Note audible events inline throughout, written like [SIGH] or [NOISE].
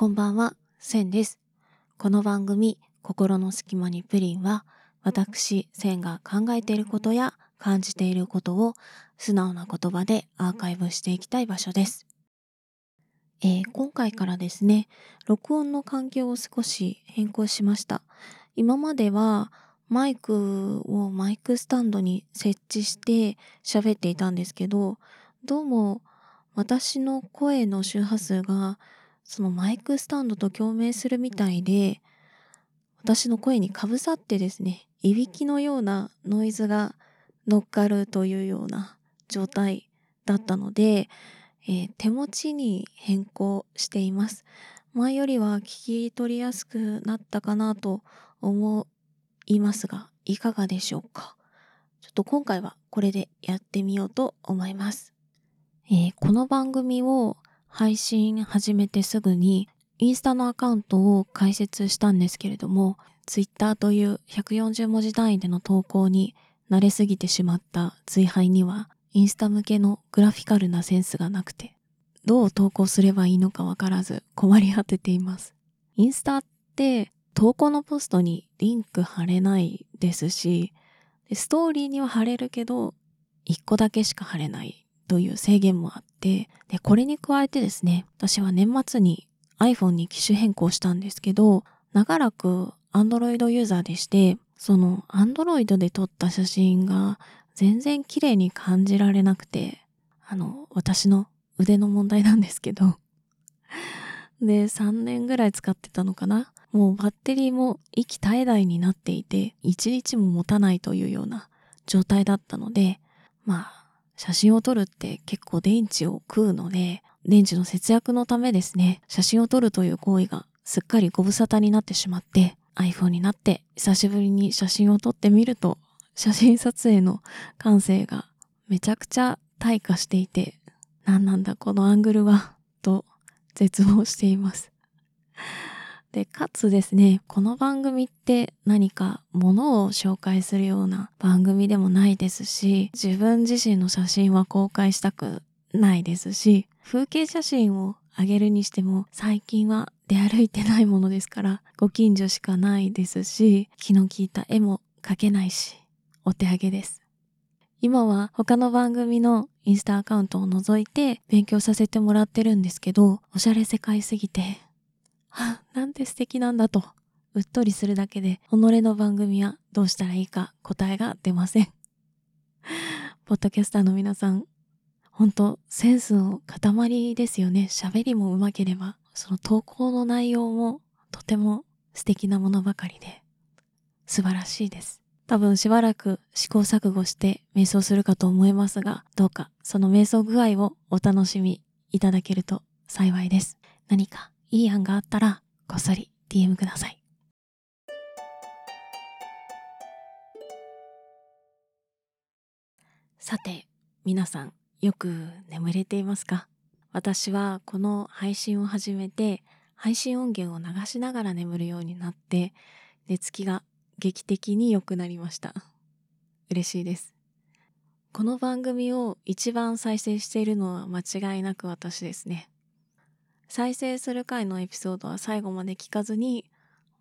こんばんは、センです。この番組、心の隙間にプリンは、私、センが考えていることや感じていることを素直な言葉でアーカイブしていきたい場所です。えー今回からですね、録音の環境を少し変更しました。今まではマイクをマイクスタンドに設置して喋っていたんですけど、どうも私の声の周波数がそのマイクスタンドと共鳴するみたいで、私の声にかぶさってですね、いびきのようなノイズが乗っかるというような状態だったので、えー手持ちに変更しています。前よりは聞き取りやすくなったかなと思いますが、いかがでしょうか？ちょっと今回はこれでやってみようと思います。えーこの番組を配信始めてすぐにインスタのアカウントを開設したんですけれども、ツイッターという140文字単位での投稿に慣れすぎてしまった追廃には、インスタ向けのグラフィカルなセンスがなくて、どう投稿すればいいのかわからず困り果てています。インスタって投稿のポストにリンク貼れないですし、ストーリーには貼れるけど、1個だけしか貼れないという制限もあって、で、これに加えてですね、私は年末に iPhone に機種変更したんですけど、長らく Android ユーザーでして、その Android で撮った写真が全然綺麗に感じられなくて、あの、私の腕の問題なんですけど。[LAUGHS] で、3年ぐらい使ってたのかな？もうバッテリーも息絶え絶えになっていて、1日も持たないというような状態だったので、まあ、写真を撮るって結構電池を食うので、電池の節約のためですね、写真を撮るという行為がすっかりご無沙汰になってしまって、iPhone になって久しぶりに写真を撮ってみると、写真撮影の感性がめちゃくちゃ退化していて、何なんだこのアングルは、と絶望しています。で、かつですね、この番組って何か物を紹介するような番組でもないですし、自分自身の写真は公開したくないですし、風景写真をあげるにしても最近は出歩いてないものですから、ご近所しかないですし、気の利いた絵も描けないし、お手上げです。今は他の番組のインスタアカウントを除いて勉強させてもらってるんですけど、おしゃれ世界すぎて、あ、[LAUGHS] なんて素敵なんだと、うっとりするだけで、己の番組はどうしたらいいか答えが出ません。[LAUGHS] ポッドキャスターの皆さん、本当センスの塊ですよね。喋りも上手ければ、その投稿の内容もとても素敵なものばかりで、素晴らしいです。多分しばらく試行錯誤して瞑想するかと思いますが、どうかその瞑想具合をお楽しみいただけると幸いです。何かいい案があったら、こっそり DM ください。さて、皆さん、よく眠れていますか？私はこの配信を始めて、配信音源を流しながら眠るようになって、寝つきが劇的に良くなりました。嬉しいです。この番組を一番再生しているのは間違いなく私ですね。再生する回のエピソードは最後まで聞かずに、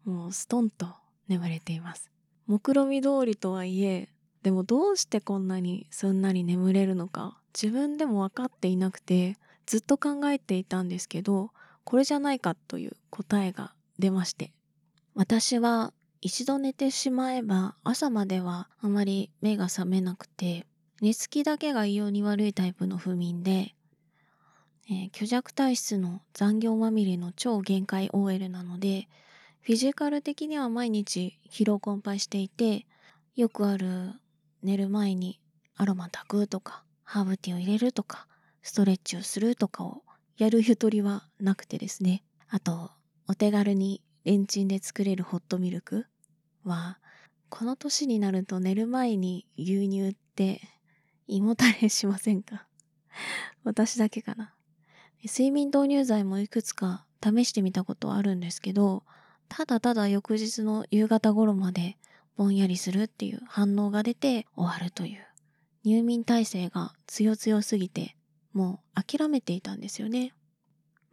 もうストンと眠れています。目論見通りとはいえ、でもどうしてこんなにすんなり眠れるのか自分でも分かっていなくてずっと考えていたんですけどこれじゃないかという答えが出まして私は一度寝てしまえば朝まではあまり目が覚めなくて寝つきだけが異様に悪いタイプの不眠で、えー虚弱体質の残業まみれの超限界 OL なのでフィジカル的には毎日疲労困憊していてよくある寝る前にアロマ炊くとかハーブティーを入れるとかストレッチをするとかをやるゆとりはなくてですね。あとお手軽にレンチンで作れるホットミルクはこの年になると寝る前に牛乳って胃もたれしませんか？[LAUGHS] 私だけかな。睡眠導入剤もいくつか試してみたことあるんですけどただただ翌日の夕方頃までぼんやりするっていう反応が出て終わるという。入眠体制が強強すぎてもう諦めていたんですよね。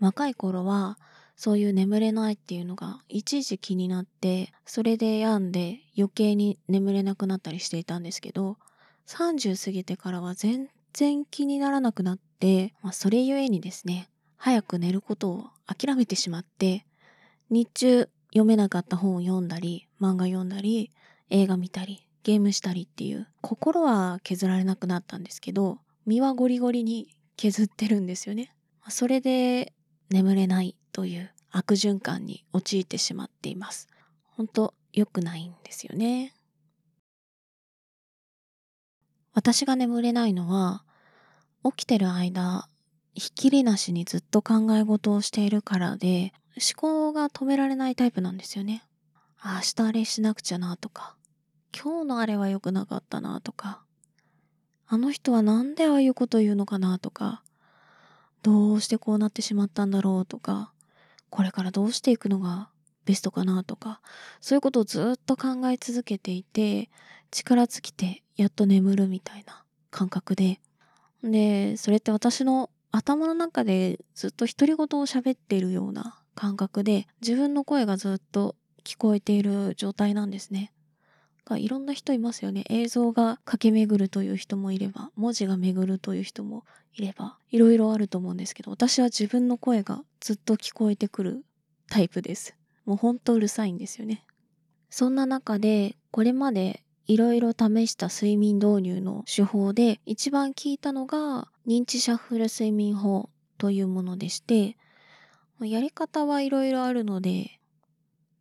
若い頃はそういう眠れないっていうのが一時気になってそれで病んで余計に眠れなくなったりしていたんですけど30過ぎてからは全然気にならなくなって、まあ、それゆえにですね早く寝ることを諦めてしまって日中読めなかった本を読んだり漫画読んだり映画見たりゲームしたりっていう心は削られなくなったんですけど身はゴリゴリに削ってるんですよね。それで眠れないという悪循環に陥ってしまっています。本当良くないんですよね。私が眠れないのは起きてる間ひっきりなしにずっと考え事をしているからで思考が止められないタイプなんですよね。明日あれしなくちゃなとか今日のあれは良くなかったなとかあの人はなんでああいうこと言うのかなとかどうしてこうなってしまったんだろうとか、これからどうしていくのがベストかなとか、そういうことをずっと考え続けていて、力尽きてやっと眠るみたいな感覚で。で、それって私の頭の中でずっと独り言を喋っているような感覚で、自分の声がずっと聞こえている状態なんですね。がいろんな人いますよね。映像が駆け巡るという人もいれば、文字が巡るという人もいれば、いろいろあると思うんですけど、私は自分の声がずっと聞こえてくるタイプです。もうほんとうるさいんですよね。そんな中で、これまでいろいろ試した睡眠導入の手法で一番聞いたのが認知シャッフル睡眠法というものでして、やり方はいろいろあるので、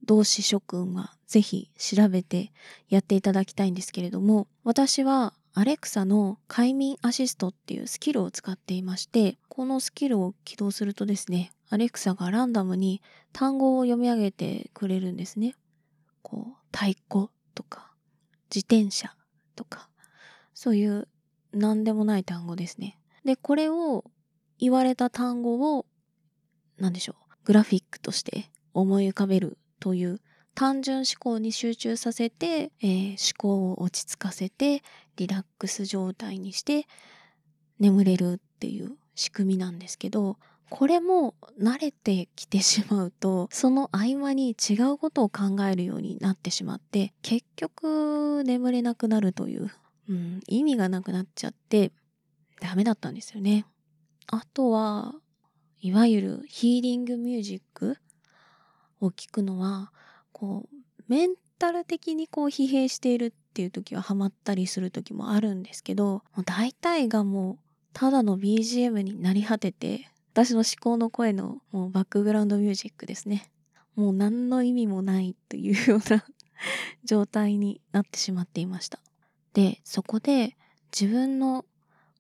同志諸君はぜひ調べてやっていただきたいんですけれども、私はアレクサの快眠アシストっていうスキルを使っていまして、このスキルを起動するとですね、アレクサがランダムに単語を読み上げてくれるんですね。こう、太鼓とか、自転車とか、そういう何でもない単語ですね。で、これを言われた単語を、何でしょう、グラフィックとして思い浮かべるという単純思考に集中させて、えー、思考を落ち着かせてリラックス状態にして眠れるっていう仕組みなんですけどこれも慣れてきてしまうとその合間に違うことを考えるようになってしまって結局眠れなくなるという、うん、意味がなくなっちゃってダメだったんですよね。あとはいわゆるヒーリングミュージックを聞くのはこうメンタル的にこう疲弊しているっていう時はハマったりする時もあるんですけど大体がもうただの BGM になり果てて私の思考の声のもうバックグラウンドミュージックですね。もう何の意味もないというような [LAUGHS] 状態になってしまっていました。でそこで自分の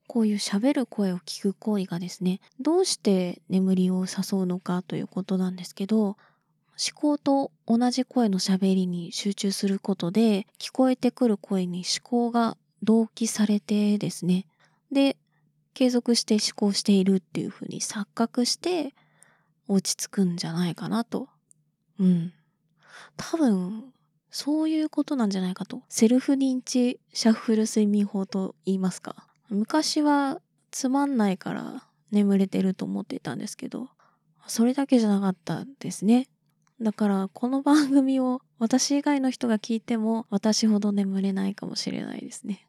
こういう喋る声を聞く行為がですねどうして眠りを誘うのかということなんですけど思考と同じ声の喋りに集中することで聞こえてくる声に思考が同期されてですね。で継続して思考しているっていうふうに錯覚して落ち着くんじゃないかなと。うん。多分そういうことなんじゃないかと。セルフ認知シャッフル睡眠法と言いますか。昔はつまんないから眠れてると思っていたんですけどそれだけじゃなかったですね。だからこの番組を私以外の人が聞いても私ほど眠れないかもしれないですね。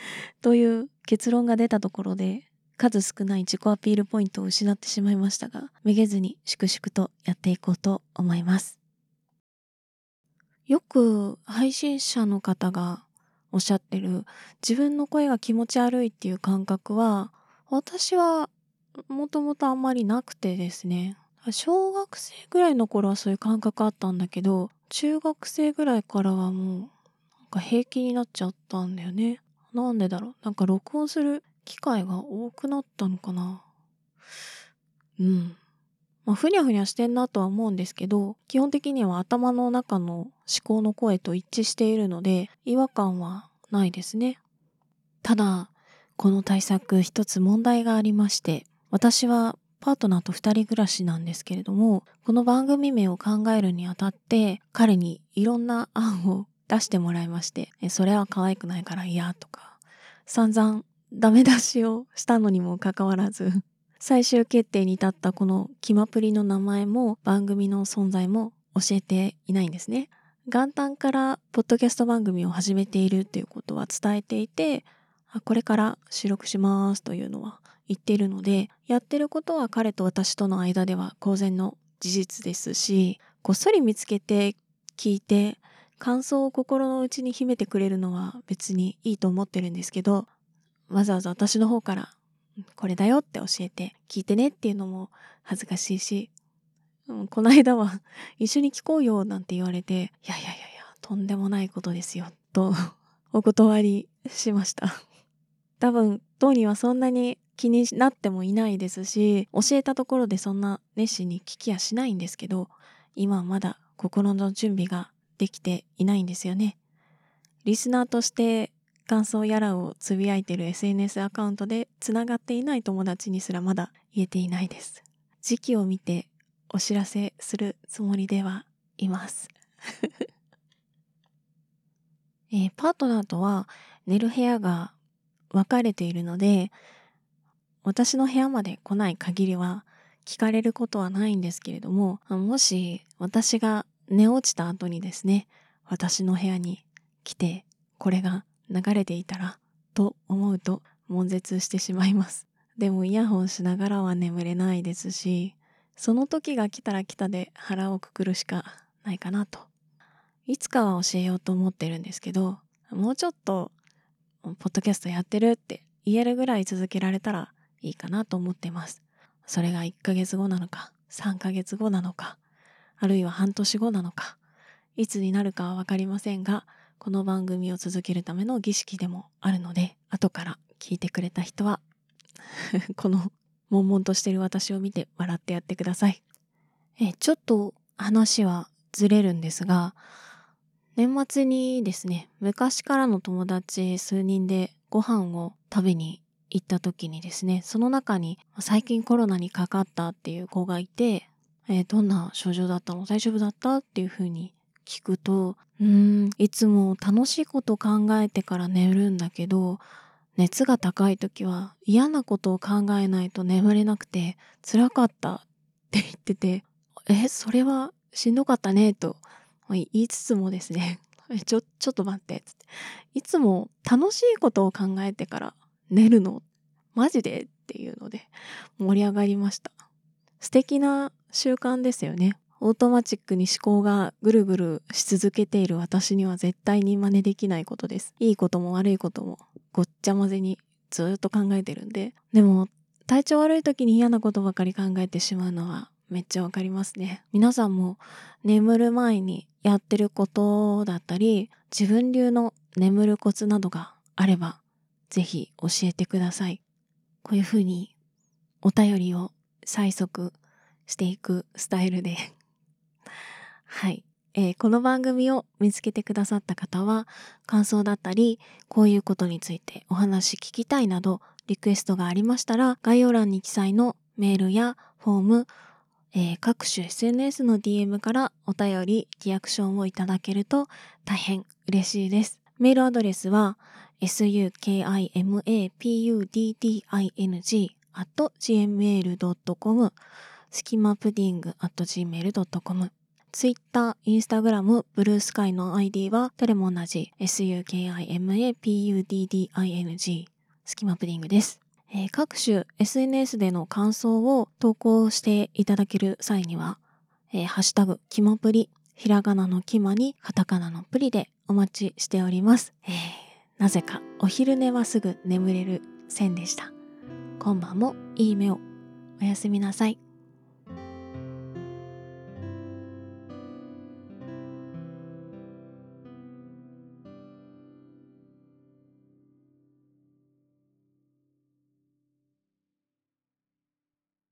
[LAUGHS] という結論が出たところで数少ない自己アピールポイントを失ってしまいましたがめげずに粛々とやっていこうと思います。よく配信者の方がおっしゃってる自分の声が気持ち悪いっていう感覚は私はもともとあんまりなくてですね小学生ぐらいの頃はそういう感覚あったんだけど、中学生ぐらいからはもう、なんか平気になっちゃったんだよね。なんでだろう？なんか録音する機会が多くなったのかな？うん。まあ、ふにゃふにゃしてんなとは思うんですけど、基本的には頭の中の思考の声と一致しているので、違和感はないですね。ただ、この対策一つ問題がありまして、私はパートナーと二人暮らしなんですけれども、この番組名を考えるにあたって、彼にいろんな案を出してもらいまして、それは可愛くないから嫌とか、散々ダメ出しをしたのにもかかわらず、[LAUGHS] 最終決定に至ったこのキマプリの名前も番組の存在も教えていないんですね。元旦からポッドキャスト番組を始めているっていうことは伝えていて、これから収録しますというのは言っているので、やってることは彼と私との間では公然の事実ですし、こっそり見つけて聞いて感想を心の内に秘めてくれるのは別にいいと思ってるんですけど、わざわざ私の方からこれだよって教えて聞いてねっていうのも恥ずかしいし、うん、この間は [LAUGHS] 一緒に聞こうよなんて言われて、いやいやいやいや、とんでもないことですよ、と [LAUGHS] お断りしました。[LAUGHS] 多分、当にはそんなに気になってもいないですし、教えたところでそんな熱心に聞きやしないんですけど、今はまだ心の準備ができていないんですよね。リスナーとして感想やらをつぶやいている SNS アカウントでつながっていない友達にすらまだ言えていないです。時期を見てお知らせするつもりではいます。[LAUGHS] えー、パートナーとは寝る部屋が分かれているので、私の部屋まで来ない限りは聞かれることはないんですけれども、もし私が寝落ちた後にですね、私の部屋に来てこれが流れていたらと思うと悶絶してしまいます。でもイヤホンしながらは眠れないですし、その時が来たら来たで腹をくくるしかないかなと。いつかは教えようと思ってるんですけど、もうちょっと、ポッドキャストやってるって言えるぐらい続けられたらいいかなと思ってます。それが1ヶ月後なのか、3ヶ月後なのか、あるいは半年後なのか、いつになるかはわかりませんが、この番組を続けるための儀式でもあるので、後から聞いてくれた人は [LAUGHS] この悶々としてる私を見て笑ってやってください。え、ちょっと話はずれるんですが、年末にですね、昔からの友達数人でご飯を食べに行った時にですね、その中に最近コロナにかかったっていう子がいて、えー、どんな症状だったの？大丈夫だった？っていうふうに聞くと、うん、いつも楽しいこと考えてから寝るんだけど、熱が高い時は嫌なことを考えないと眠れなくて辛かったって言ってて、え、それはしんどかったねと言いつつもですね、[LAUGHS] ちょ、ちょっと待って、つって、いつも楽しいことを考えてから寝るの？マジで？っていうので盛り上がりました。素敵な習慣ですよね。オートマチックに思考がぐるぐるし続けている私には絶対に真似できないことです。いいことも悪いこともごっちゃ混ぜにずっと考えてるんで。でも、体調悪い時に嫌なことばかり考えてしまうのはめっちゃわかりますね。皆さんも眠る前にやってることだったり、自分流の眠るコツなどがあれば、ぜひ教えてください。こういうふうにお便りを催促していくスタイルではい。えー、この番組を見つけてくださった方は、感想だったり、こういうことについてお話聞きたいなど、リクエストがありましたら、概要欄に記載のメールやフォーム、えー、各種 SNS の DM からお便り、リアクションをいただけると大変嬉しいです。メールアドレスは sukimapuding at gmail.com スキマプディング at gmail.com Twitter、Instagram、ブルースカイの ID はどれも同じ sukimapudding スキマプディングです。えー、各種 SNS での感想を投稿していただける際には、えー、ハッシュタグ、キモプリ、ひらがなのキマにカタカナのプリでお待ちしております。えー、なぜかお昼寝はすぐ眠れる線でした。今晩もいい目を。おやすみなさい。